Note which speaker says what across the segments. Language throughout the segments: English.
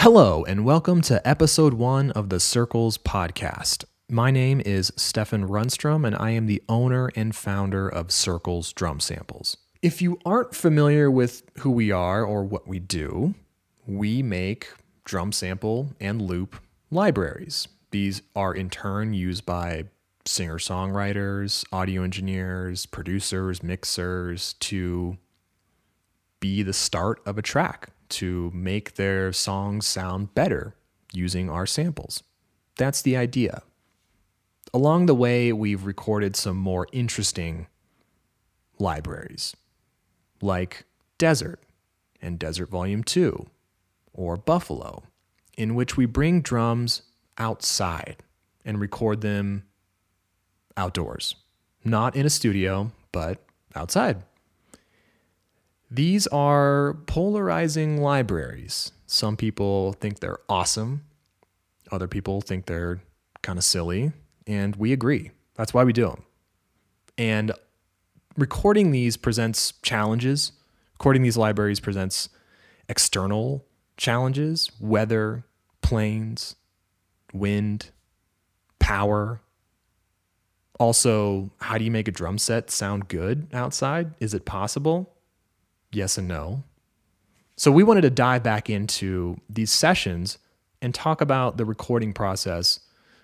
Speaker 1: Hello, and welcome to episode one of the Circles podcast. My name is Stefan Runstrom, and I am the owner and founder of Circles Drum Samples. If you aren't familiar with who we are or what we do, we make drum sample and loop libraries. These are in turn used by singer songwriters, audio engineers, producers, mixers to be the start of a track to make their songs sound better using our samples. That's the idea. Along the way, we've recorded some more interesting libraries, like Desert and Desert Volume 2, or Buffalo, in which we bring drums outside and record them outdoors. Not in a studio, but outside. These are polarizing libraries. Some people think they're awesome, other people think they're kind of silly, and we agree. That's why we do them. And recording these presents challenges. Recording these libraries presents external challenges, weather, planes, wind, power. Also, how do you make a drum set sound good outside? Is it possible? Yes and no. So we wanted to dive back into these sessions and talk about the recording process,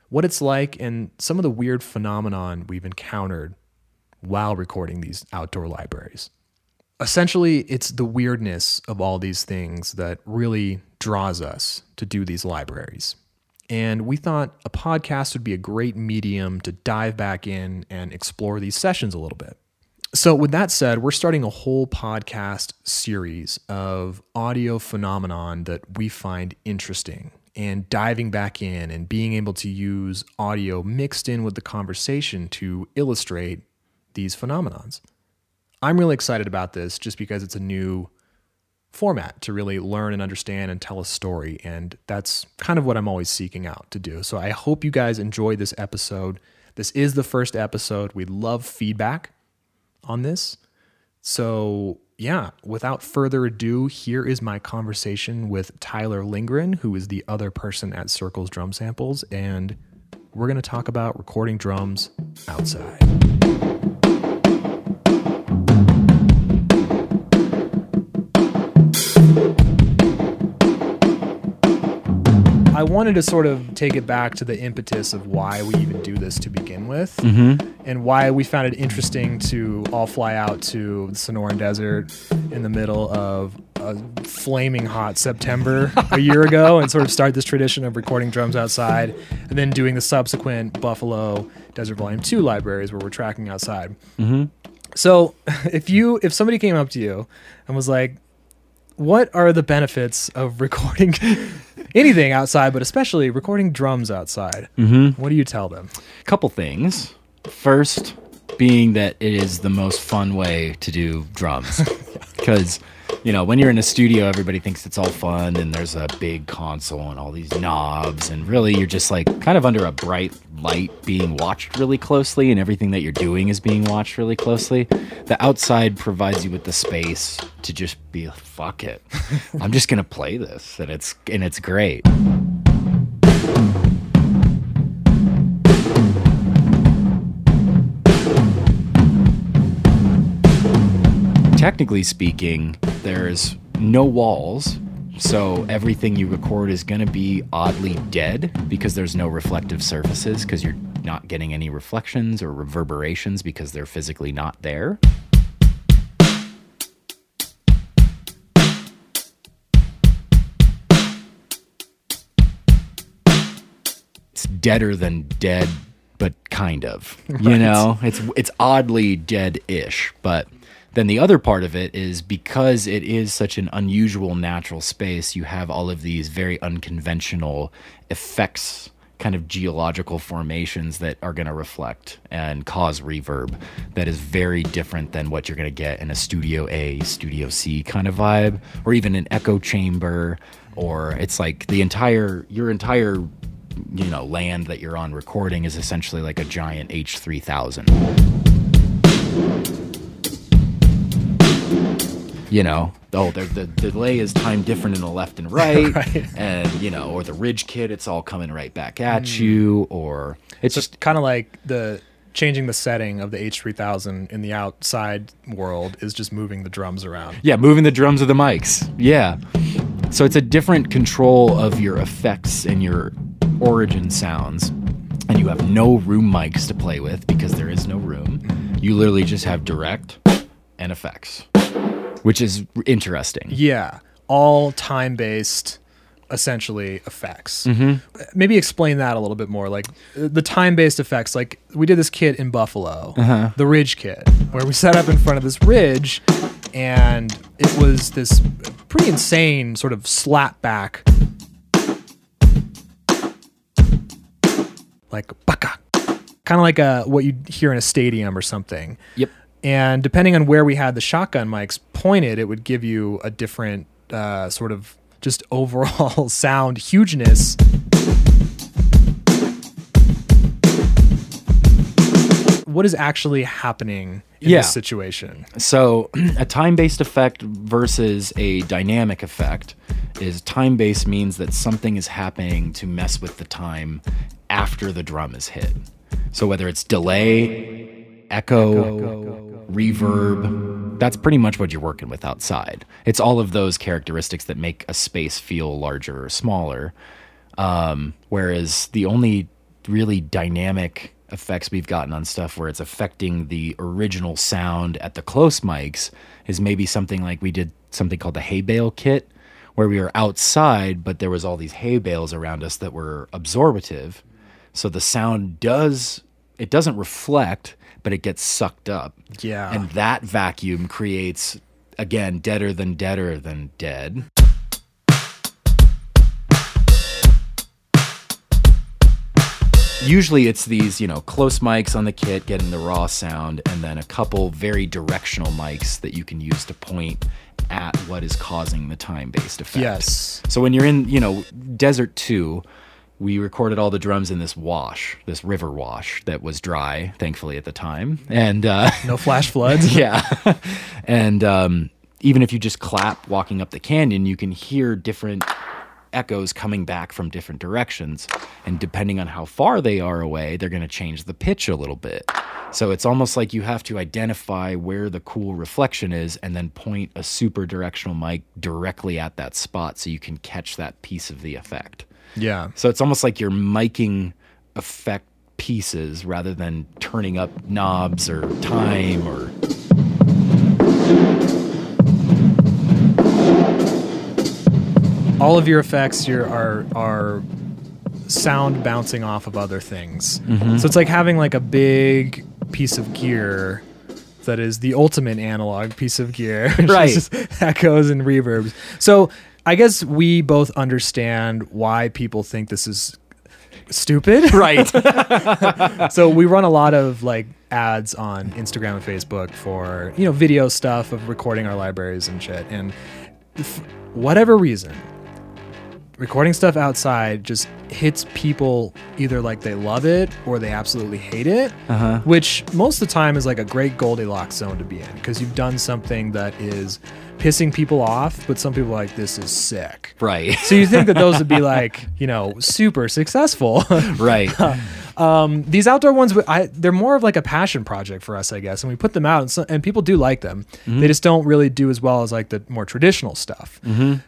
Speaker 1: what it's like, and some of the weird phenomenon we've encountered while recording these outdoor libraries. Essentially, it's the weirdness of all these things that really draws us to do these libraries. And we thought a podcast would be a great medium to dive back in and explore these sessions a little bit. So, with that said, we're starting a whole podcast series of audio phenomenon that we find interesting and diving back in and being able to use audio mixed in with the conversation to illustrate these phenomenons. I'm really excited about this just because it's a new format to really learn and understand and tell a story. And that's kind of what I'm always seeking out to do. So I hope you guys enjoy this episode. This is the first episode. We love feedback on this. So, yeah, without further ado, here is my conversation with Tyler Lindgren, who is the other person at Circles Drum Samples, and we're going to talk about recording drums outside. Wanted to sort of take it back to the impetus of why we even do this to begin with, mm-hmm. and why we found it interesting to all fly out to the Sonoran Desert in the middle of a flaming hot September a year ago, and sort of start this tradition of recording drums outside, and then doing the subsequent Buffalo Desert Volume Two libraries where we're tracking outside. Mm-hmm. So, if you if somebody came up to you and was like, "What are the benefits of recording?" anything outside, but especially recording drums outside. Mm-hmm. What do you tell them?
Speaker 2: A couple things. First, being that it is the most fun way to do drums. Because, you know, when you're in a studio, everybody thinks it's all fun and there's a big console and all these knobs. And really, you're just like kind of under a bright light being watched really closely, and everything that you're doing is being watched really closely. The outside provides you with the space to just be fuck it. I'm just gonna play this, and it's and it's great. Technically speaking, there's no walls so everything you record is going to be oddly dead because there's no reflective surfaces because you're not getting any reflections or reverberations because they're physically not there. It's deader than dead, but kind of. Right. You know, it's it's oddly dead-ish, but then the other part of it is because it is such an unusual natural space, you have all of these very unconventional effects kind of geological formations that are going to reflect and cause reverb that is very different than what you're going to get in a studio A, studio C kind of vibe or even an echo chamber or it's like the entire your entire you know land that you're on recording is essentially like a giant H3000. You know, oh, the, the delay is time different in the left and right,
Speaker 1: Right.
Speaker 2: and you know, or the ridge kit, it's all coming right back at hmm. you, or it's
Speaker 1: Just
Speaker 2: just
Speaker 1: kind of like the changing the setting of the H3000 in the outside world is just moving the drums around.
Speaker 2: Yeah, moving the drums of the mics. Yeah. So it's a different control of your effects and your origin sounds. And you have no room mics to play with because there is no room. Mm-hmm. You literally just have direct and effects, which is interesting.
Speaker 1: Yeah, all time based, essentially effects.
Speaker 2: Mm-hmm.
Speaker 1: Maybe explain that a little bit more. Like uh, the time based effects. Like we did this kit in Buffalo,
Speaker 2: Uh-huh.
Speaker 1: the Ridge kit, where we set up in front of this ridge, and it was this pretty insane sort of slap back, like baka, kind of like a what you'd hear in a stadium or something.
Speaker 2: Yep.
Speaker 1: And depending on where we had the shotgun mics pointed, it would give you a different uh, sort of just overall sound hugeness. What is actually happening in
Speaker 2: Yeah.
Speaker 1: this situation?
Speaker 2: So, a time based effect versus a dynamic effect is time based means that something is happening to mess with the time after the drum is hit. So, whether it's delay, echo, reverb, that's pretty much what you're working with outside. It's all of those characteristics that make a space feel larger or smaller. Um, whereas the only really dynamic effects we've gotten on stuff where it's affecting the original sound at the close mics is maybe something like we did something called the hay bale kit where we were outside but there was all these hay bales around us that were absorbative so the sound does it doesn't reflect but it gets sucked up
Speaker 1: Yeah.
Speaker 2: and that vacuum creates again deader than deader than dead usually it's these you know close mics on the kit getting the raw sound and then a couple very directional mics that you can use to point at what is causing the time based effect
Speaker 1: Yes.
Speaker 2: so when you're in you know desert 2 we recorded all the drums in this wash this river wash that was dry thankfully at the time and uh
Speaker 1: No flash floods.
Speaker 2: yeah. and um, even if you just clap walking up the canyon, you can hear different echoes coming back from different directions. And depending on how far they are away, they're going to change the pitch a little bit. So it's almost like you have to identify where the cool reflection is and then point a super directional mic directly at that spot so you can catch that piece of the effect.
Speaker 1: Yeah.
Speaker 2: So it's almost like you're miking effect pieces rather than turning up knobs or time or
Speaker 1: all of your effects your are are sound bouncing off of other things.
Speaker 2: Mm-hmm.
Speaker 1: So it's like having like a big piece of gear that is the ultimate analog piece of gear.
Speaker 2: Right.
Speaker 1: echoes and reverbs. So I guess we both understand why people think this is stupid.
Speaker 2: right.
Speaker 1: so we run a lot of like ads on Instagram and Facebook for you know video stuff of recording our libraries and shit. And whatever reason, recording stuff outside just hits people either like they love it or they absolutely hate it.
Speaker 2: Uh-huh.
Speaker 1: Which most of the time is like a great Goldilocks zone to be in because you've done something that is pissing people off, but some people are like this is sick.
Speaker 2: right.
Speaker 1: So you think that those would be like, you know, super successful.
Speaker 2: right.
Speaker 1: um, these outdoor ones, I, they're more of like a passion project for us, I guess. And we put them out, and, so, and people do like them. They just don't really do as well as like the more traditional stuff.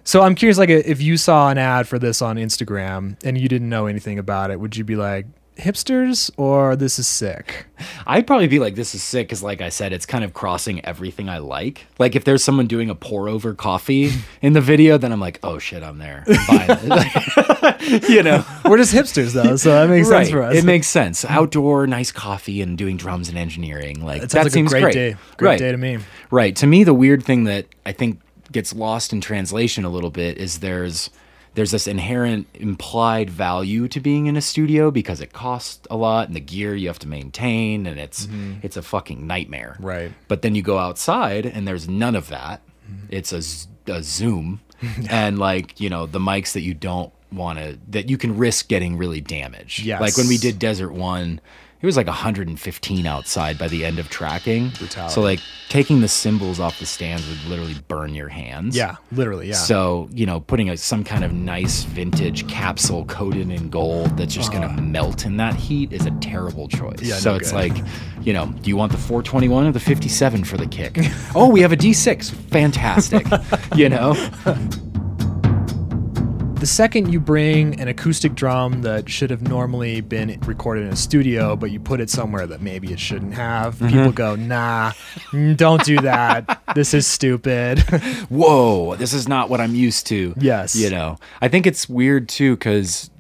Speaker 1: So I'm curious, like, if you saw an ad for this on Instagram and you didn't know anything about it, would you be like, hipsters or this is sick?
Speaker 2: I'd probably be like, this is sick because, like I said, it's kind of crossing everything I like. Like, if there's someone doing a pour over coffee in the video, then I'm like, oh shit, I'm there. You know?
Speaker 1: We're just hipsters though, so that makes sense for us.
Speaker 2: It makes sense. Outdoor, nice coffee, and doing drums and engineering. Like, that
Speaker 1: like
Speaker 2: seems
Speaker 1: a great,
Speaker 2: great.
Speaker 1: day. Great
Speaker 2: right.
Speaker 1: day to me.
Speaker 2: Right. To me, the weird thing that I think gets lost in translation a little bit is there's there's this inherent implied value to being in a studio because it costs a lot and the gear you have to maintain and it's mm-hmm. it's a fucking nightmare.
Speaker 1: Right.
Speaker 2: But then you go outside and there's none of that. Mm-hmm. It's a, a Zoom and like, you know, the mics that you don't want to that you can risk getting really damaged.
Speaker 1: Yes.
Speaker 2: Like when we did Desert 1 it was like 115 outside by the end of tracking.
Speaker 1: Brutality.
Speaker 2: So like taking the cymbals off the stands would literally burn your hands.
Speaker 1: Yeah, literally. Yeah.
Speaker 2: So, you know, putting a, some kind of nice vintage capsule coated in gold that's just going to melt in that heat is a terrible choice.
Speaker 1: Uh-huh. Yeah,
Speaker 2: so
Speaker 1: no
Speaker 2: it's
Speaker 1: good.
Speaker 2: like, you know, do you want the 421 or the 57 for the kick? oh, we have a D6. Fantastic. you know?
Speaker 1: The second you bring an acoustic drum that should have normally been recorded in a studio, but you put it somewhere that maybe it shouldn't have,
Speaker 2: Mm-hmm.
Speaker 1: people go, nah, don't do that. this is stupid.
Speaker 2: Whoa, this is not what I'm used to.
Speaker 1: Yes.
Speaker 2: You know, I think it's weird too because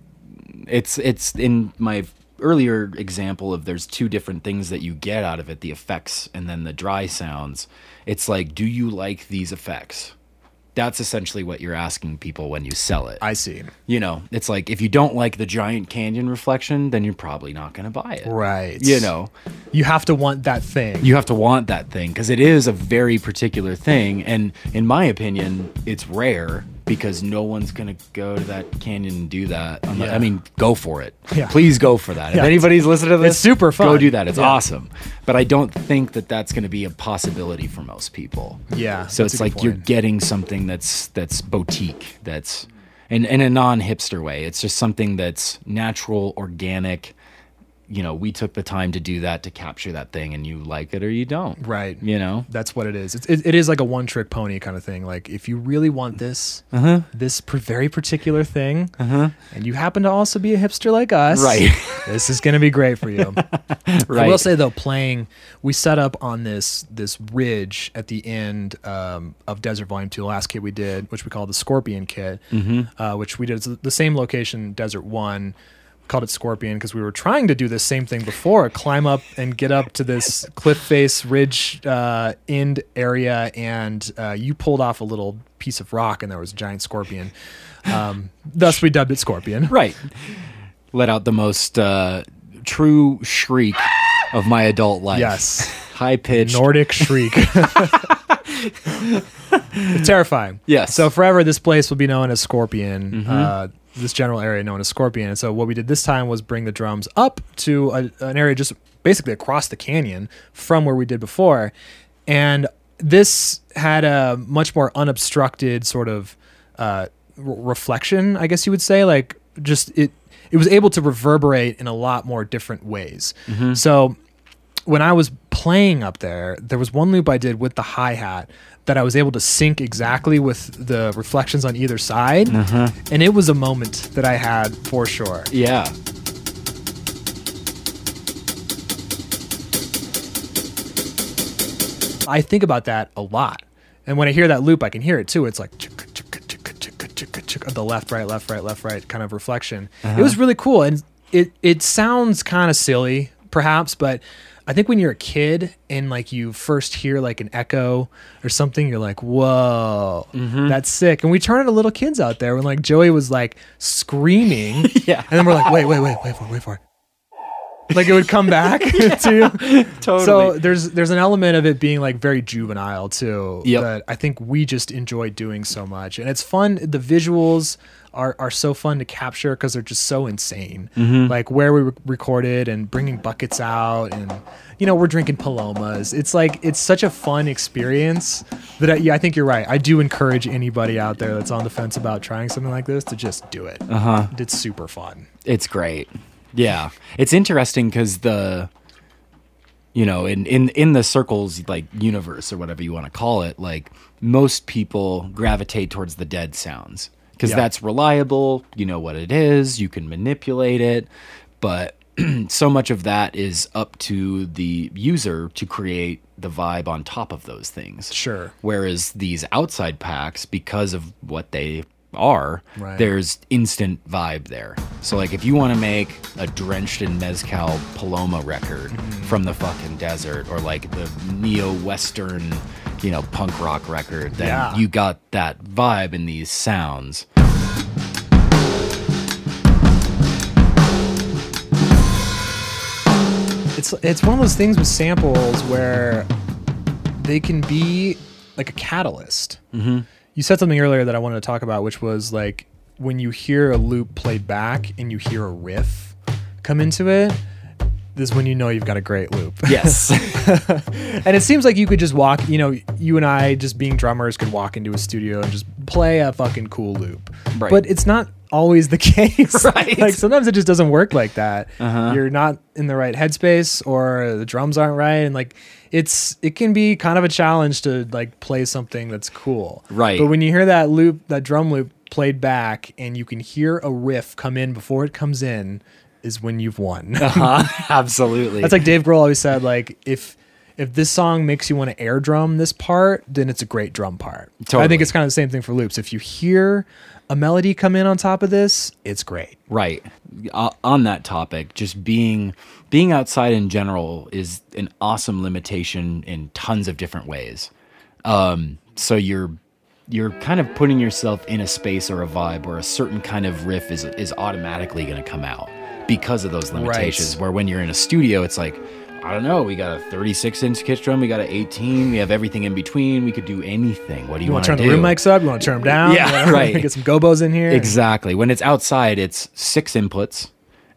Speaker 2: it's it's in my earlier example of there's two different things that you get out of it the effects and then the dry sounds it's like do you like these effects that's essentially what you're asking people when you sell it
Speaker 1: I see.
Speaker 2: you know it's like if you don't like the giant canyon reflection then you're probably not going to buy it
Speaker 1: Right.
Speaker 2: you know
Speaker 1: You have to want that thing.
Speaker 2: you have to want that thing because it is a very particular thing and in my opinion it's rare because no one's gonna go to that canyon and do that. Unless-
Speaker 1: Yeah.
Speaker 2: i mean go for it.
Speaker 1: Yeah.
Speaker 2: please go for that.
Speaker 1: Yeah,
Speaker 2: if anybody's listening to this
Speaker 1: it's super fun.
Speaker 2: go do that. It's
Speaker 1: Yeah.
Speaker 2: awesome. But i don't think that that's gonna be a possibility for most people.
Speaker 1: Yeah,
Speaker 2: so it's like you're getting something that's that's boutique that's in, in a non-hipster way. It's just something that's natural organic you know we took the time to do that to capture that thing and you like it or you don't
Speaker 1: Right.
Speaker 2: you know
Speaker 1: That's what it is. It's, it, it is like a one trick pony kind of thing. Like if you really want this,
Speaker 2: Uh-huh.
Speaker 1: this per- very particular thing, and you happen to also be a hipster like us,
Speaker 2: Right.
Speaker 1: this is going to be great for you. I will say though, playing, we set up on this this ridge at the end um, of Desert Volume Two, the last kit we did, which we call the Scorpion kit,
Speaker 2: Mm-hmm.
Speaker 1: uh, which we did the same location, Desert One. Called it Scorpion because we were trying to do the same thing before, climb up and get up to this cliff face ridge uh, end area, and uh, you pulled off a little piece of rock, and there was a giant scorpion. Um, thus, we dubbed it Scorpion.
Speaker 2: right let out the most uh, true shriek of my adult life
Speaker 1: Yes.
Speaker 2: high pitched
Speaker 1: Nordic shriek. Terrifying.
Speaker 2: Yes.
Speaker 1: So forever, this place will be known as Scorpion. Uh, this general area known as Scorpion. And so what we did this time was bring the drums up to a, an area just basically across the canyon from where we did before, and this had a much more unobstructed sort of uh, r- reflection, I guess you would say. Like just it, it was able to reverberate in a lot more different ways. So when I was playing up there, there was one loop I did with the hi hat that I was able to sync exactly with the reflections on either side, mm-hmm. and it was a moment that I had for sure.
Speaker 2: yeah
Speaker 1: I think about that a lot, and when I hear that loop, I can hear it too. It's like the left, right, left, right, left, right kind of reflection. It uh-huh. was really cool, and it it sounds kind of silly, perhaps, but I think when you're a kid and like you first hear like an echo or something, you're like, "Whoa, mm-hmm. that's sick!" And we turned into little kids out there when like Joey was like screaming,
Speaker 2: Yeah.
Speaker 1: and then we're like, "Wait, wait, wait, wait for it, wait for it." Like it would come back to you.
Speaker 2: totally
Speaker 1: So there's there's an element of it being like very juvenile too
Speaker 2: Yep.
Speaker 1: that I think we just enjoy doing so much, and it's fun. The visuals are are so fun to capture because they're just so insane.
Speaker 2: Mm-hmm.
Speaker 1: Like where we re- recorded and bringing buckets out, and you know we're drinking palomas. It's like it's such a fun experience that I, yeah I think you're right. I do encourage anybody out there that's on the fence about trying something like this to just do it. Uh
Speaker 2: Uh-huh.
Speaker 1: huh. It's super fun.
Speaker 2: It's great. Yeah. It's interesting because the you know, in, in in the circles like universe or whatever you want to call it, like most people gravitate towards the dead sounds. Because
Speaker 1: Yeah.
Speaker 2: that's reliable, you know what it is, you can manipulate it, but so much of that is up to the user to create the vibe on top of those things.
Speaker 1: Sure.
Speaker 2: Whereas these outside packs, because of what they are,
Speaker 1: Right.
Speaker 2: there's instant vibe there. So like if you want to make a drenched in mezcal Paloma record
Speaker 1: Mm-hmm.
Speaker 2: from the fucking desert or like the neo western, you know, punk rock record, then
Speaker 1: Yeah.
Speaker 2: you got that vibe in these sounds.
Speaker 1: it's it's one of those things with samples where they can be like a catalyst. Mm-hmm. You said something earlier that I wanted to talk about, which was like when you hear a loop played back and you hear a riff come into it. this is when you know you've got a great loop.
Speaker 2: Yes.
Speaker 1: and it seems like you could just walk, you know, you and I just being drummers could walk into a studio and just play a fucking cool loop.
Speaker 2: Right.
Speaker 1: But it's not always the case.
Speaker 2: Right.
Speaker 1: like sometimes it just doesn't work like that. You're not in the right headspace or the drums aren't right and like it's it can be kind of a challenge to like play something that's cool.
Speaker 2: Right.
Speaker 1: But when you hear that loop, that drum loop played back and you can hear a riff come in before it comes in is when you've won.
Speaker 2: uh, absolutely.
Speaker 1: That's like Dave Grohl always said, like if if this song makes you want to air drum this part, then it's a great drum part. I think it's kind of the same thing for loops. If you hear a melody come in on top of this, it's great.
Speaker 2: right. Uh, on that topic just being being outside in general is an awesome limitation in tons of different ways. Um, so you're you're kind of putting yourself in a space or a vibe where a certain kind of riff is is automatically going to come out because of those limitations where when you're in a studio it's like I don't know. We got a 36 inch kick drum. We got an 18. We have everything in between. We could do anything. What do you,
Speaker 1: You
Speaker 2: want
Speaker 1: to turn
Speaker 2: do?
Speaker 1: the room mics up? You want to turn them down?
Speaker 2: Yeah, right.
Speaker 1: Get some gobos in here.
Speaker 2: Exactly. When it's outside, it's six inputs,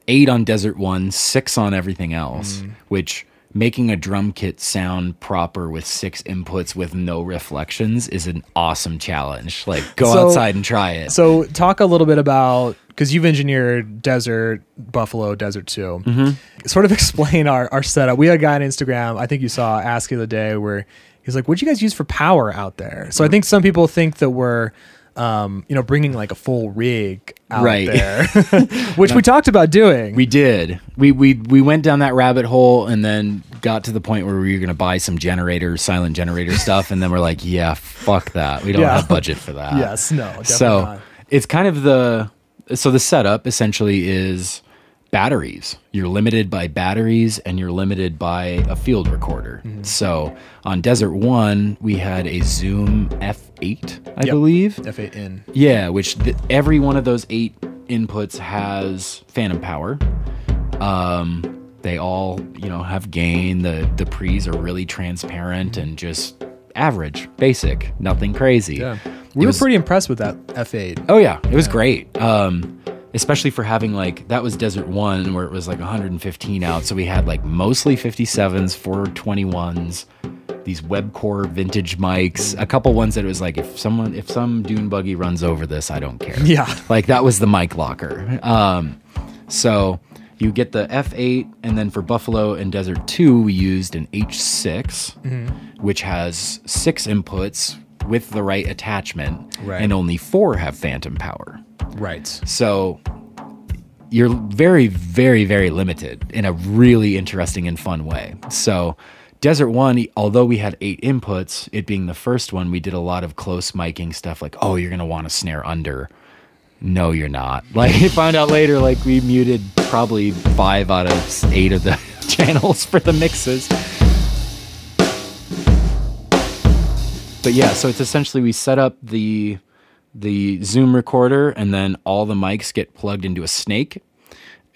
Speaker 2: eight on Desert One, six on everything else,
Speaker 1: Mm.
Speaker 2: which making a drum kit sound proper with six inputs with no reflections is an awesome challenge. Like, go
Speaker 1: So-
Speaker 2: outside and try it.
Speaker 1: So talk a little bit about because you've engineered Desert, Buffalo, Desert 2.
Speaker 2: Mm-hmm.
Speaker 1: Sort of explain our, our setup. We had a guy on Instagram, I think you saw ask the other day where he's like, What'd you guys use for power out there? So I think some people think that we're um, you know, bringing like a full rig out
Speaker 2: Right.
Speaker 1: there, which we talked about doing.
Speaker 2: we did. We, we we went down that rabbit hole and then got to the point where we were going to buy some generator, silent generator stuff, and then we're like, yeah, fuck that. We don't
Speaker 1: Yeah.
Speaker 2: have budget for that.
Speaker 1: yes, no, definitely
Speaker 2: so
Speaker 1: not.
Speaker 2: it's kind of the so the setup essentially is batteries you're limited by batteries and you're limited by a field recorder
Speaker 1: Mm-hmm.
Speaker 2: so on desert one we had a zoom f8 i
Speaker 1: Yep.
Speaker 2: believe
Speaker 1: F8N.
Speaker 2: yeah which th- every one of those eight inputs has phantom power um they all you know have gain the the pre's are really transparent and just average basic nothing crazy
Speaker 1: Yeah.
Speaker 2: It
Speaker 1: We were
Speaker 2: was-
Speaker 1: pretty impressed with that F8.
Speaker 2: Oh yeah, it was great. Um, especially for having like that was Desert One where it was like 115 out, so we had like mostly 57s, 421s, these Webcore vintage mics, a couple ones that it was like if someone if some dune buggy runs over this, I don't care.
Speaker 1: Yeah.
Speaker 2: like that was the mic locker. Um, so you get the F8, and then for Buffalo and Desert 2, we used an H6, which has six inputs with the right attachment,
Speaker 1: Right.
Speaker 2: and only four have phantom power.
Speaker 1: Right.
Speaker 2: So you're very, very, very limited in a really interesting and fun way. So Desert One, although we had eight inputs, it being the first one, we did a lot of close miking stuff like, oh, you're going to want to snare under. No, you're not. Like, I found out later, like, we muted probably five out of eight of the channels for the mixes. But yeah, so it's essentially we set up the the Zoom recorder, and then all the mics get plugged into a snake,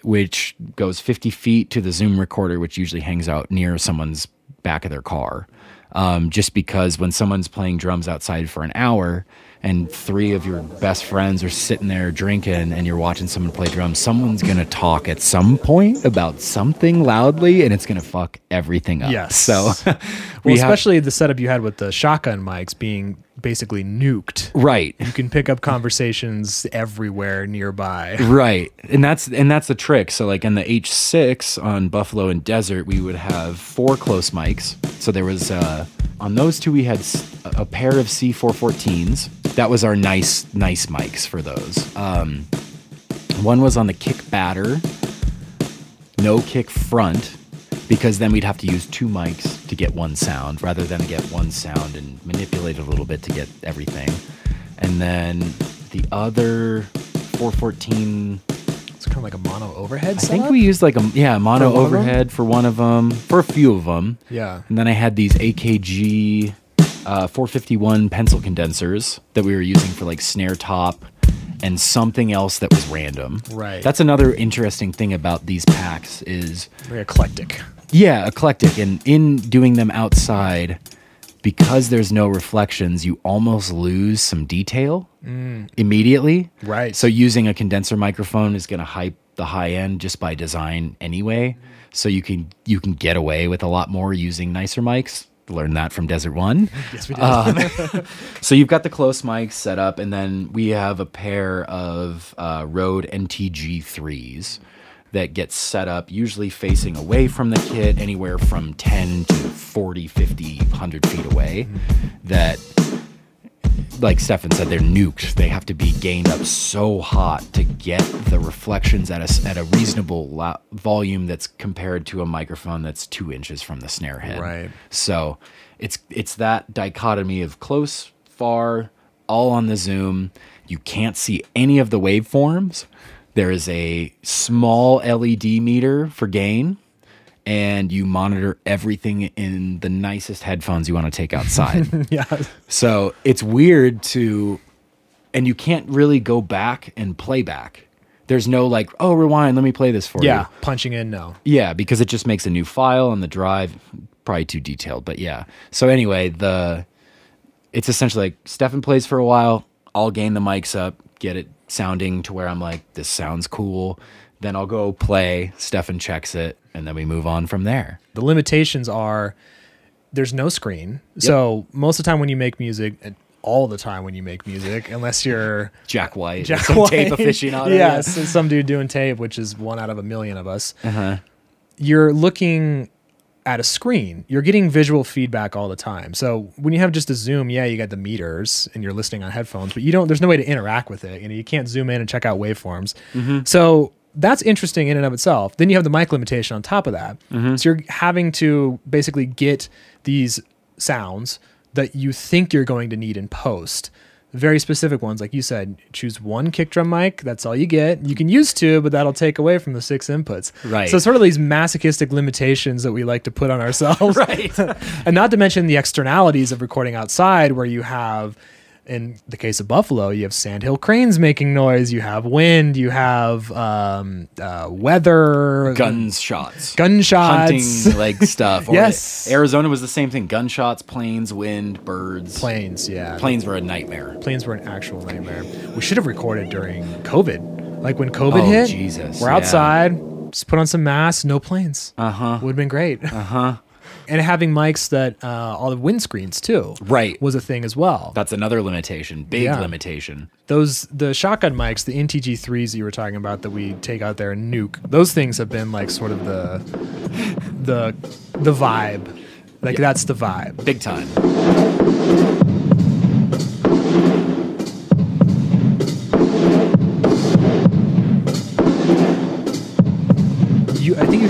Speaker 2: which goes 50 feet to the Zoom recorder, which usually hangs out near someone's back of their car. Um, just because when someone's playing drums outside for an hour and three of your best friends are sitting there drinking and you're watching someone play drums, someone's going to talk at some point about something loudly and it's going to fuck everything up.
Speaker 1: Yes.
Speaker 2: So
Speaker 1: Well,
Speaker 2: we have-
Speaker 1: especially the setup you had with the shotgun mics being basically nuked.
Speaker 2: right.
Speaker 1: You can pick up conversations everywhere nearby.
Speaker 2: Right. And that's and that's the trick. So like in the H6 on Buffalo and Desert, we would have four close mics. So there was uh on those two we had a pair of C414s. That was our nice nice mics for those. Um one was on the kick batter, no kick front because then we'd have to use two mics to get one sound rather than get one sound and manipulate it a little bit to get everything. And then the other 414
Speaker 1: It's kind of like a mono overhead
Speaker 2: I
Speaker 1: setup.
Speaker 2: think we used like a yeah mono
Speaker 1: For one of 'em?
Speaker 2: overhead for one of them, for a few of them.
Speaker 1: Yeah.
Speaker 2: And then I had these AKG uh, 451 pencil condensers that we were using for like snare top and something else that was random.
Speaker 1: Right.
Speaker 2: That's another interesting thing about these packs is
Speaker 1: Very eclectic.
Speaker 2: Yeah, eclectic and in doing them outside because there's no reflections, you almost lose some detail immediately.
Speaker 1: Right.
Speaker 2: So using a condenser microphone is going to hype the high end just by design anyway. So you can you can get away with a lot more using nicer mics. Learned that from Desert One.
Speaker 1: Yes, we did.
Speaker 2: So you've got the close mics set up, and then we have a pair of uh, Rode NTG threes that gets set up usually facing away from the kit, anywhere from 10 to 40, 50, 100 feet away. That, like Stefan said, they're nuked. They have to be gained up so hot to get the reflections at a, at a reasonable lo- volume that's compared to a microphone that's two inches from the snare head.
Speaker 1: Right.
Speaker 2: So it's it's that dichotomy of close, far, all on the zoom. You can't see any of the waveforms. There is a small LED meter for gain, and you monitor everything in the nicest headphones you want to take outside.
Speaker 1: yeah.
Speaker 2: so it's weird to, and you can't really go back and play back. There's no like, oh, rewind, let me play this for you.
Speaker 1: Yeah. Punching in, no.
Speaker 2: Yeah, because it just makes a new file on the drive. Probably too detailed, but yeah. So anyway, the it's essentially like Stefan plays for a while. I'll gain the mics up, get it sounding to where I'm like, this sounds cool. Then I'll go play. Stefan checks it, and then we move on from there.
Speaker 1: The limitations are there's no screen. So most of the time when you make music, and all the time when you make music, unless you're
Speaker 2: Jack White,
Speaker 1: Jack
Speaker 2: some tape
Speaker 1: White.
Speaker 2: aficionado.
Speaker 1: yes, and some dude doing tape, which is one out of a million of us.
Speaker 2: Uh-huh.
Speaker 1: You're looking at a screen. You're getting visual feedback all the time. So when you have just a zoom, yeah, you got the meters and you're listening on headphones, but you don't. There's no way to interact with it. You know, you can't zoom in and check out waveforms. Mm-hmm. So that's interesting in and of itself. Then you have the mic limitation on top of that. Mm-hmm. So you're having to basically get these sounds that you think you're going to need in post. Very specific ones, like you said, choose one kick drum mic. That's all you get. You can use two, but that'll take away from the six inputs.
Speaker 2: Right.
Speaker 1: So sort of these masochistic limitations that we like to put on ourselves.
Speaker 2: Right.
Speaker 1: and not to mention the externalities of recording outside, where you have, in the case of Buffalo, you have sandhill cranes making noise, you have wind, you have um, uh, weather,
Speaker 2: gunshots,
Speaker 1: gunshots,
Speaker 2: Hunting like stuff.
Speaker 1: Yes.
Speaker 2: Arizona was the same thing. Gunshots, planes, wind, birds.
Speaker 1: planes. Yeah,
Speaker 2: Planes were a nightmare.
Speaker 1: planes were an actual nightmare. We should have recorded during COVID. Like when COVID
Speaker 2: Oh,
Speaker 1: hit,
Speaker 2: Jesus,
Speaker 1: we're
Speaker 2: yeah.
Speaker 1: outside, just put on some masks, no planes.
Speaker 2: Uh huh.
Speaker 1: Would have been great.
Speaker 2: Uh huh.
Speaker 1: And having mics that uh, all the windscreens too
Speaker 2: Right.
Speaker 1: was a thing as well.
Speaker 2: That's another limitation. Big
Speaker 1: Yeah.
Speaker 2: limitation.
Speaker 1: those the shotgun mics, the NTG threes you were talking about that we take out there and nuke. Those things have been like sort of the the the vibe. Like that's the vibe.
Speaker 2: Big time.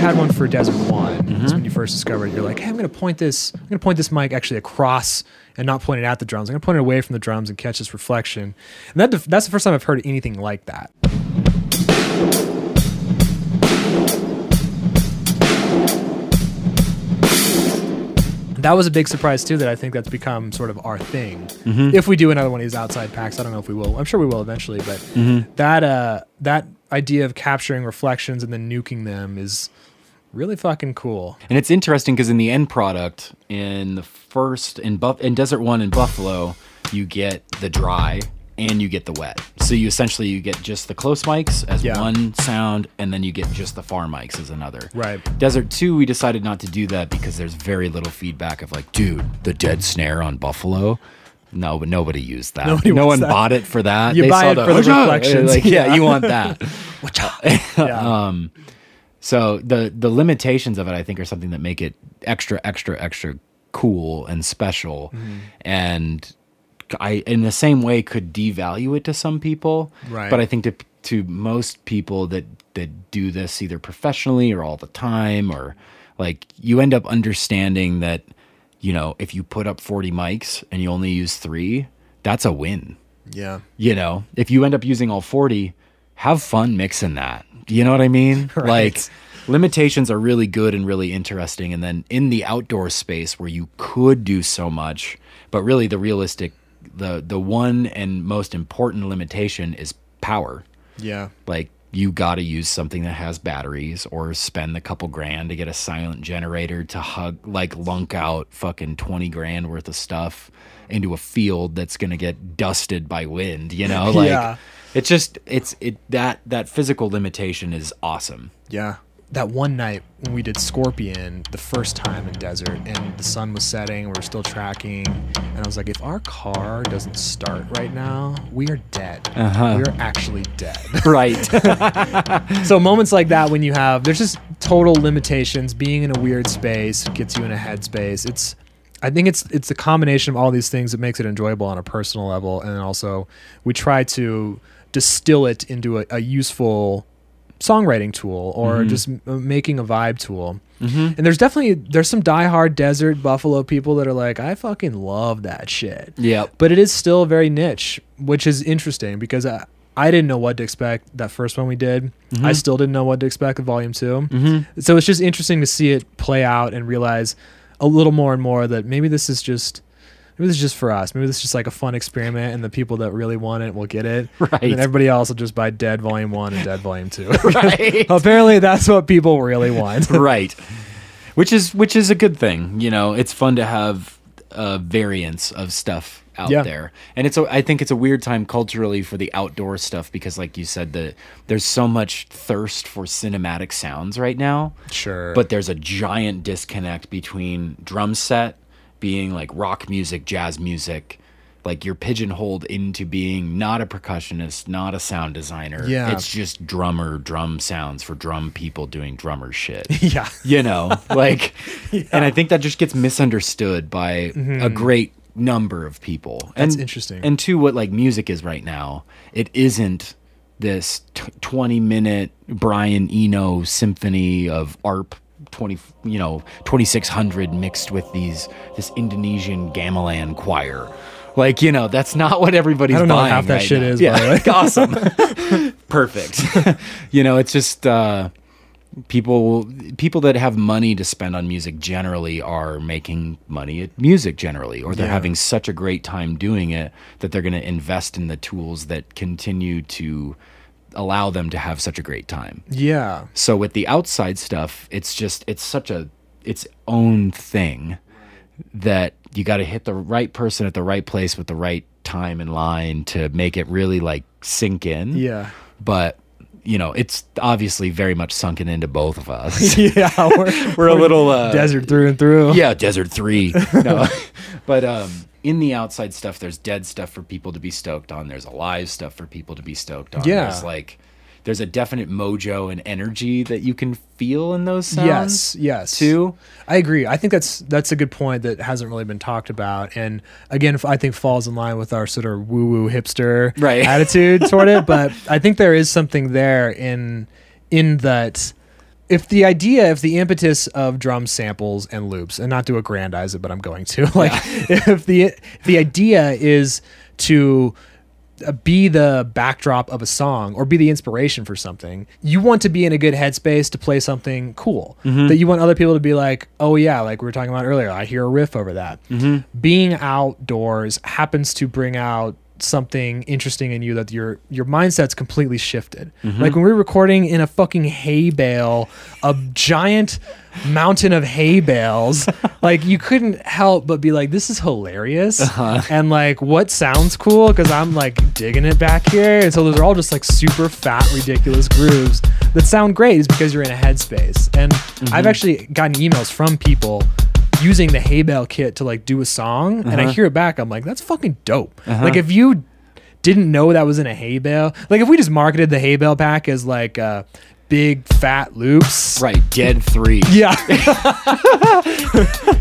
Speaker 1: Had one for Desert One. That's mm-hmm. when you first discovered. it. You're like, hey, I'm gonna point this. I'm gonna point this mic actually across and not point it at the drums. I'm gonna point it away from the drums and catch this reflection. And that that's the first time I've heard anything like that. That was a big surprise too. That I think that's become sort of our thing. Mm-hmm. If we do another one of these outside packs, I don't know if we will. I'm sure we will eventually. But mm-hmm. that uh, that idea of capturing reflections and then nuking them is really fucking cool.
Speaker 2: And it's interesting because in the end product, in the first in Buff in Desert One in Buffalo, you get the dry and you get the wet. So you essentially you get just the close mics as
Speaker 1: Yeah.
Speaker 2: one sound, and then you get just the far mics as another.
Speaker 1: Right.
Speaker 2: Desert Two, we decided not to do that because there's very little feedback of like, dude, the dead snare on Buffalo. No, but nobody used that.
Speaker 1: Nobody
Speaker 2: no one
Speaker 1: that.
Speaker 2: bought it for that.
Speaker 1: You buy it for the reflections.
Speaker 2: Like, yeah,
Speaker 1: Yeah.
Speaker 2: you want that.
Speaker 1: Yeah.
Speaker 2: Um, so the the limitations of it, I think, are something that make it extra, extra, extra cool and special,
Speaker 1: Mm-hmm.
Speaker 2: and I, in the same way, could devalue it to some people.
Speaker 1: Right.
Speaker 2: But I think to to most people that that do this either professionally or all the time, or like you end up understanding that you know if you put up forty mics and you only use three, that's a win
Speaker 1: yeah.
Speaker 2: you know, if you end up using all 40, have fun mixing that. You know what I mean?
Speaker 1: Right.
Speaker 2: Like limitations are really good and really interesting. And then in the outdoor space where you could do so much, but really the realistic, the, the one and most important limitation is power.
Speaker 1: Yeah.
Speaker 2: Like you got to use something that has batteries or spend a couple grand to get a silent generator to hug like lunk out fucking 20 grand worth of stuff into a field that's going to get dusted by wind, you know? Like
Speaker 1: Yeah.
Speaker 2: It's just it's it that that physical limitation is awesome.
Speaker 1: Yeah. That one night when we did Scorpion the first time in desert and the sun was setting, we were still tracking, and I was like, if our car doesn't start right now, we are dead.
Speaker 2: Uh-huh.
Speaker 1: We are actually dead.
Speaker 2: Right.
Speaker 1: so moments like that when you have there's just total limitations being in a weird space gets you in a headspace it's i think it's it's a combination of all these things that makes it enjoyable on a personal level and also we try to distill it into a, a useful songwriting tool or just m- uh, making a vibe tool and there's definitely there's some diehard desert buffalo people that are like i fucking love that shit
Speaker 2: yep.
Speaker 1: but it is still very niche, which is interesting because I, I didn't know what to expect that first one we did.
Speaker 2: Mm-hmm.
Speaker 1: I still didn't know what to expect with volume 2 So it's just interesting to see it play out and realize a little more and more that maybe this is just. Maybe this is just for us. Maybe this is just like a fun experiment, and the people that really want it will get it.
Speaker 2: Right.
Speaker 1: And everybody else will just buy Dead Volume One and Dead Volume Two.
Speaker 2: Right.
Speaker 1: Apparently, that's what people really want.
Speaker 2: right which is which is a good thing you know it's fun to have a variance of stuff out
Speaker 1: Yeah.
Speaker 2: there and it's a, i think it's a weird time culturally for the outdoor stuff because like you said the there's so much thirst for cinematic sounds right now
Speaker 1: Sure.
Speaker 2: but there's a giant disconnect between drum set being like rock music jazz music like you're pigeonholed into being not a percussionist not a sound designer
Speaker 1: Yeah.
Speaker 2: it's just drummer drum sounds for drum people doing drummer shit
Speaker 1: yeah.
Speaker 2: you know like and i think that just gets misunderstood by a great number of people
Speaker 1: Mm-hmm. That's
Speaker 2: and
Speaker 1: interesting.
Speaker 2: and to what like music is right now it isn't this t- 20 minute brian eno symphony of arp 20 you know 2600 mixed with these this indonesian gamelan choir like you know that's not what everybody's
Speaker 1: I don't know
Speaker 2: buying
Speaker 1: half that
Speaker 2: right
Speaker 1: shit
Speaker 2: now.
Speaker 1: is, by
Speaker 2: yeah
Speaker 1: the way.
Speaker 2: awesome perfect you know it's just uh people people that have money to spend on music generally are making money at music generally or they're
Speaker 1: Yeah.
Speaker 2: having such a great time doing it that they're going to invest in the tools that continue to allow them to have such a great time
Speaker 1: Yeah.
Speaker 2: so with the outside stuff it's just it's such a its own thing that you got to hit the right person at the right place with the right time and line to make it really like sink in
Speaker 1: Yeah.
Speaker 2: but you know it's obviously very much sunken into both of us
Speaker 1: yeah. We're,
Speaker 2: we're a little uh,
Speaker 1: desert through and through.
Speaker 2: yeah desert 3 no but um in the outside stuff there's dead stuff for people to be stoked on there's alive stuff for people to be stoked on
Speaker 1: Yeah.
Speaker 2: there's like there's a definite mojo and energy that you can feel in those sounds
Speaker 1: Yes, yes.
Speaker 2: too
Speaker 1: I agree. I think that's that's a good point that hasn't really been talked about, and again, I think falls in line with our sort of woo woo hipster
Speaker 2: Right.
Speaker 1: attitude toward it. But I think there is something there in in that. If the idea, if the impetus of drum samples and loops, and not to aggrandize it, but I'm going to, like, if the if the idea is to uh, be the backdrop of a song or be the inspiration for something. You want to be in a good headspace to play something cool that you want other people to be like, oh yeah, like we were talking about earlier. I hear a riff over that. Being outdoors happens to bring out something interesting in you that your your mindset's completely shifted. Mm-hmm. Like when we were recording in a fucking hay bale, a giant mountain of hay bales, like you couldn't help but be like, this is hilarious. Uh-huh. And like what sounds cool? Because I'm like digging it back here. And so those are all just like super fat, ridiculous grooves that sound great is because you're in a headspace. And I've mm-hmm. actually gotten emails from people using the hay bale kit to like do a song and I hear it back, I'm like, that's fucking dope. Like if you didn't know that was in a hay bale, like if we just marketed the hay bale pack as like uh big fat loops.
Speaker 2: right dead 3
Speaker 1: Yeah.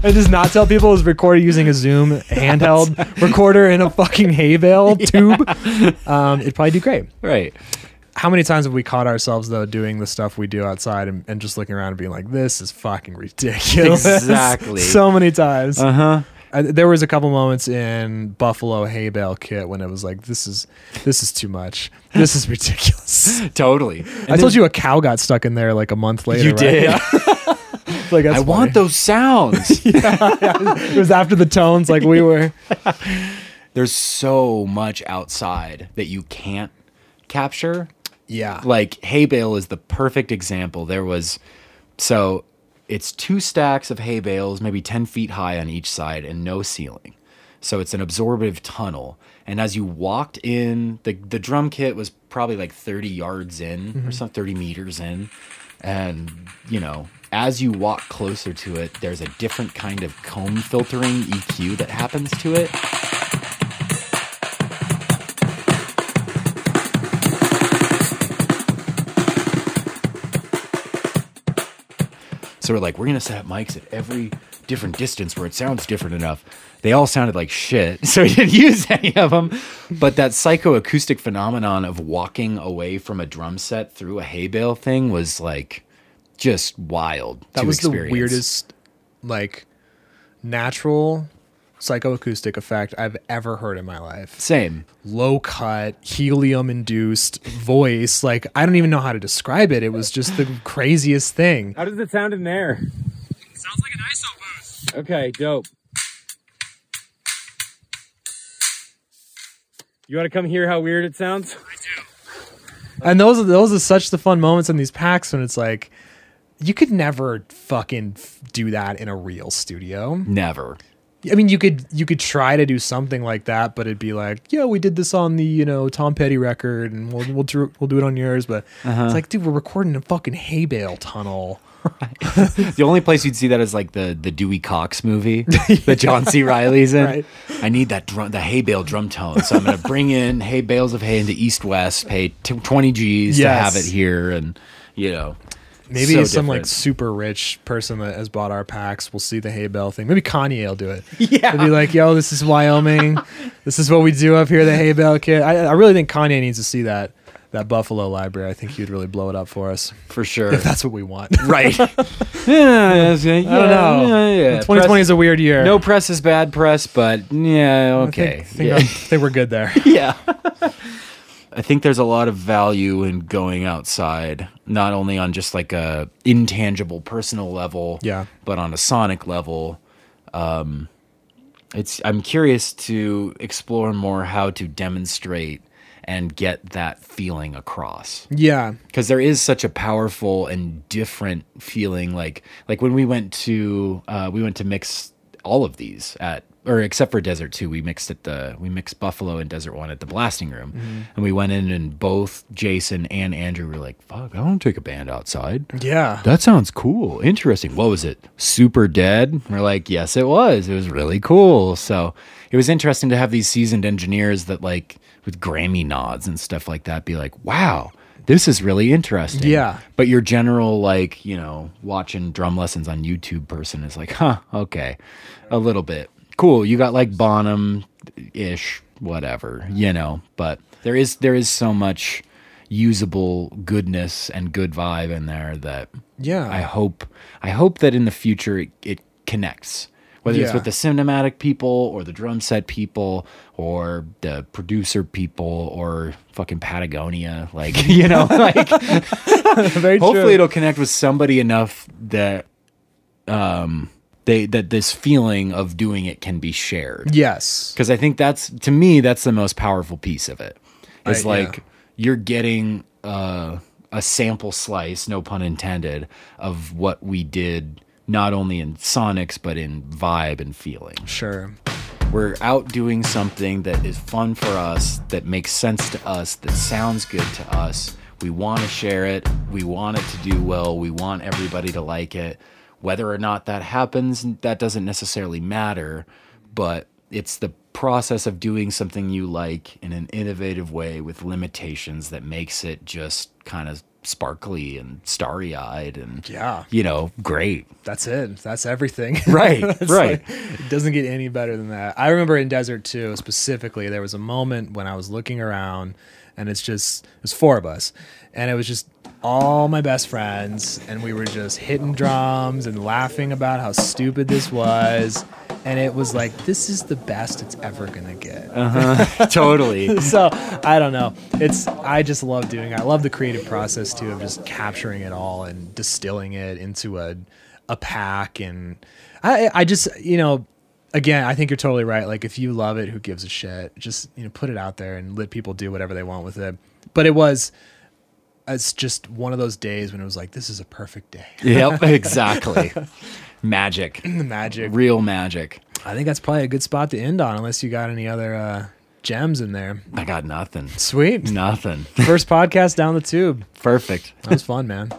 Speaker 1: and just not tell people it was recorded using a Zoom handheld recorder in a fucking hay bale tube. Um, it'd probably do great.
Speaker 2: right
Speaker 1: How many times have we caught ourselves though doing the stuff we do outside and, and just looking around and being like, "This is fucking ridiculous."
Speaker 2: Exactly.
Speaker 1: so many times.
Speaker 2: uh-huh
Speaker 1: Uh, there was a couple moments in Buffalo hay bale kit when it was like, "This is this is too much. This is ridiculous."
Speaker 2: totally
Speaker 1: I told you a cow got stuck in there like a month later.
Speaker 2: you
Speaker 1: right?
Speaker 2: did
Speaker 1: Yeah. like
Speaker 2: i want those sounds Yeah.
Speaker 1: It was after the tones, like we were.
Speaker 2: there's so much outside that you can't capture
Speaker 1: Yeah.
Speaker 2: Like hay bale is the perfect example. There was so it's two stacks of hay bales, maybe 10 feet high on each side, and no ceiling. So it's an absorptive tunnel. And as you walked in, the, the drum kit was probably like 30 yards in or mm-hmm. some 30 meters in. And, you know, as you walk closer to it, there's a different kind of comb filtering EQ that happens to it. So we're like, we're gonna set up mics at every different distance where it sounds different enough. They all sounded like shit, so we didn't use any of them. But that psychoacoustic phenomenon of walking away from a drum set through a hay bale thing was like just wild.
Speaker 1: That
Speaker 2: to
Speaker 1: was
Speaker 2: experience.
Speaker 1: the weirdest, like, natural psychoacoustic effect I've ever heard in my life.
Speaker 2: Same.
Speaker 1: Low cut, helium induced voice. Like, I don't even know how to describe it. It was just the craziest thing.
Speaker 3: How does it sound in there?
Speaker 4: Sounds like an ISO boost.
Speaker 3: Okay, dope. You want to come hear how weird it sounds?
Speaker 4: I do.
Speaker 1: And those are those are such the fun moments in these packs when it's like you could never fucking f- do that in a real studio.
Speaker 2: Never.
Speaker 1: I mean, you could you could try to do something like that, but it'd be like, yeah, we did this on the you know Tom Petty record, and we'll we'll do, we'll do it on yours. But uh-huh. it's like, dude, we're recording in a fucking hay bale tunnel.
Speaker 2: The only place you'd see that is like the the Dewey Cox movie that John C. Reilly's in.
Speaker 1: Right.
Speaker 2: I need that drum, the hay bale drum tone. So I'm gonna bring in hay bales of hay into East West, pay t- 20 G's to have it here, and you know,
Speaker 1: Maybe
Speaker 2: so
Speaker 1: some like super rich person that has bought our packs will see the hay bale thing. Maybe Kanye will do it.
Speaker 2: Yeah.
Speaker 1: They'll be like, yo, this is Wyoming. this is what we do up here, the hay bale kit. I, I really think Kanye needs to see that that Buffalo library. I think he'd really blow it up for us
Speaker 2: for sure.
Speaker 1: if that's what we want.
Speaker 2: right. yeah, that's- yeah,
Speaker 1: I don't know.
Speaker 2: Yeah, yeah.
Speaker 1: 2020
Speaker 2: Press-
Speaker 1: is a weird year.
Speaker 2: no press is bad press, but yeah,
Speaker 1: I
Speaker 2: okay.
Speaker 1: think, think,
Speaker 2: yeah.
Speaker 1: I think we're good there.
Speaker 2: yeah. I think there's a lot of value in going outside, not only on just like a intangible personal level,
Speaker 1: Yeah.
Speaker 2: but on a sonic level. Um, it's I'm curious to explore more how to demonstrate and get that feeling across
Speaker 1: Yeah.
Speaker 2: because there is such a powerful and different feeling like like when we went to uh, we went to mix all of these at or except for desert 2 we mixed at the we mixed buffalo and desert 1 at the blasting room. Mm-hmm. And we went in and both jason and andrew were like fuck i want to take a band outside.
Speaker 1: Yeah.
Speaker 2: that sounds cool. Interesting. What was it? Super dead? We're like yes it was. It was really cool. So it was interesting to have these seasoned engineers that like with grammy nods and stuff like that be like wow this is really interesting.
Speaker 1: Yeah.
Speaker 2: but your general like you know watching drum lessons on youtube person is like huh okay. A little bit cool you got like bonham ish whatever you know but there is there is so much usable goodness and good vibe in there that
Speaker 1: Yeah.
Speaker 2: i hope i hope that in the future it, it connects whether it's with the cinematic people or the drum set people or the producer people or fucking patagonia like you know like
Speaker 1: Very
Speaker 2: hopefully
Speaker 1: true.
Speaker 2: it'll connect with somebody enough that um they that this feeling of doing it can be shared
Speaker 1: Yes.
Speaker 2: because i think that's to me that's the most powerful piece of it it's
Speaker 1: yeah.
Speaker 2: like you're getting uh, a sample slice no pun intended of what we did not only in sonics but in vibe and feeling
Speaker 1: Sure.
Speaker 2: we're out doing something that is fun for us, that makes sense to us, that sounds good to us. We want to share it. We want it to do well. We want everybody to like it. Whether or not that happens, that doesn't necessarily matter, but it's the process of doing something you like in an innovative way with limitations that makes it just kind of sparkly and starry eyed and,
Speaker 1: Yeah.
Speaker 2: you know, great.
Speaker 1: That's it. That's everything.
Speaker 2: Right, right.
Speaker 1: like- it doesn't get any better than that. I remember in Desert 2 specifically, there was a moment when I was looking around and it's just, it was four of us. And it was just all my best friends. And we were just hitting drums and laughing about how stupid this was. And it was like, this is the best it's ever to get. Uh-huh.
Speaker 2: totally.
Speaker 1: so I don't know. It's I just love doing. it. I love the creative process too of just capturing it all and distilling it into a a pack. And I I just you know again I think you're totally right. Like if you love it, who gives a shit? Just you know put it out there and let people do whatever they want with it. But it was it's just one of those days when it was like, this is a perfect day.
Speaker 2: Yep, exactly. magic.
Speaker 1: Magic.
Speaker 2: Real magic.
Speaker 1: I think that's probably a good spot to end on, unless you got any other uh, gems in there.
Speaker 2: I got nothing.
Speaker 1: Sweet.
Speaker 2: Nothing.
Speaker 1: First podcast down the tube.
Speaker 2: Perfect.
Speaker 1: That was fun, man.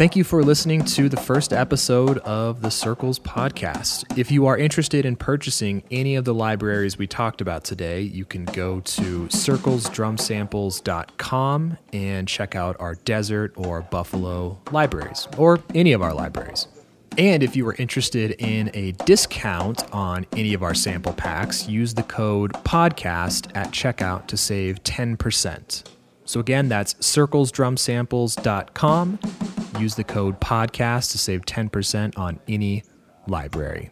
Speaker 1: Thank you for listening to the first episode of the Circles podcast. If you are interested in purchasing any of the libraries we talked about today, you can go to circlesdrumsamples.com and check out our desert or buffalo libraries, or any of our libraries. And if you are interested in a discount on any of our sample packs, use the code podcast at checkout to save 10%. So again, that's circlesdrumsamples.com. Use the code podcast to save 10% on any library.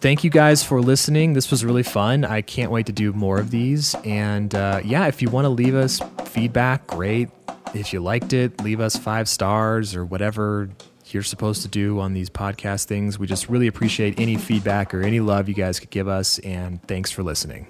Speaker 1: Thank you guys for listening. This was really fun. I can't wait to do more of these. And uh, yeah, if you want to leave us feedback, great. If you liked it, leave us five stars or whatever you're supposed to do on these podcast things. We just really appreciate any feedback or any love you guys could give us. And thanks for listening.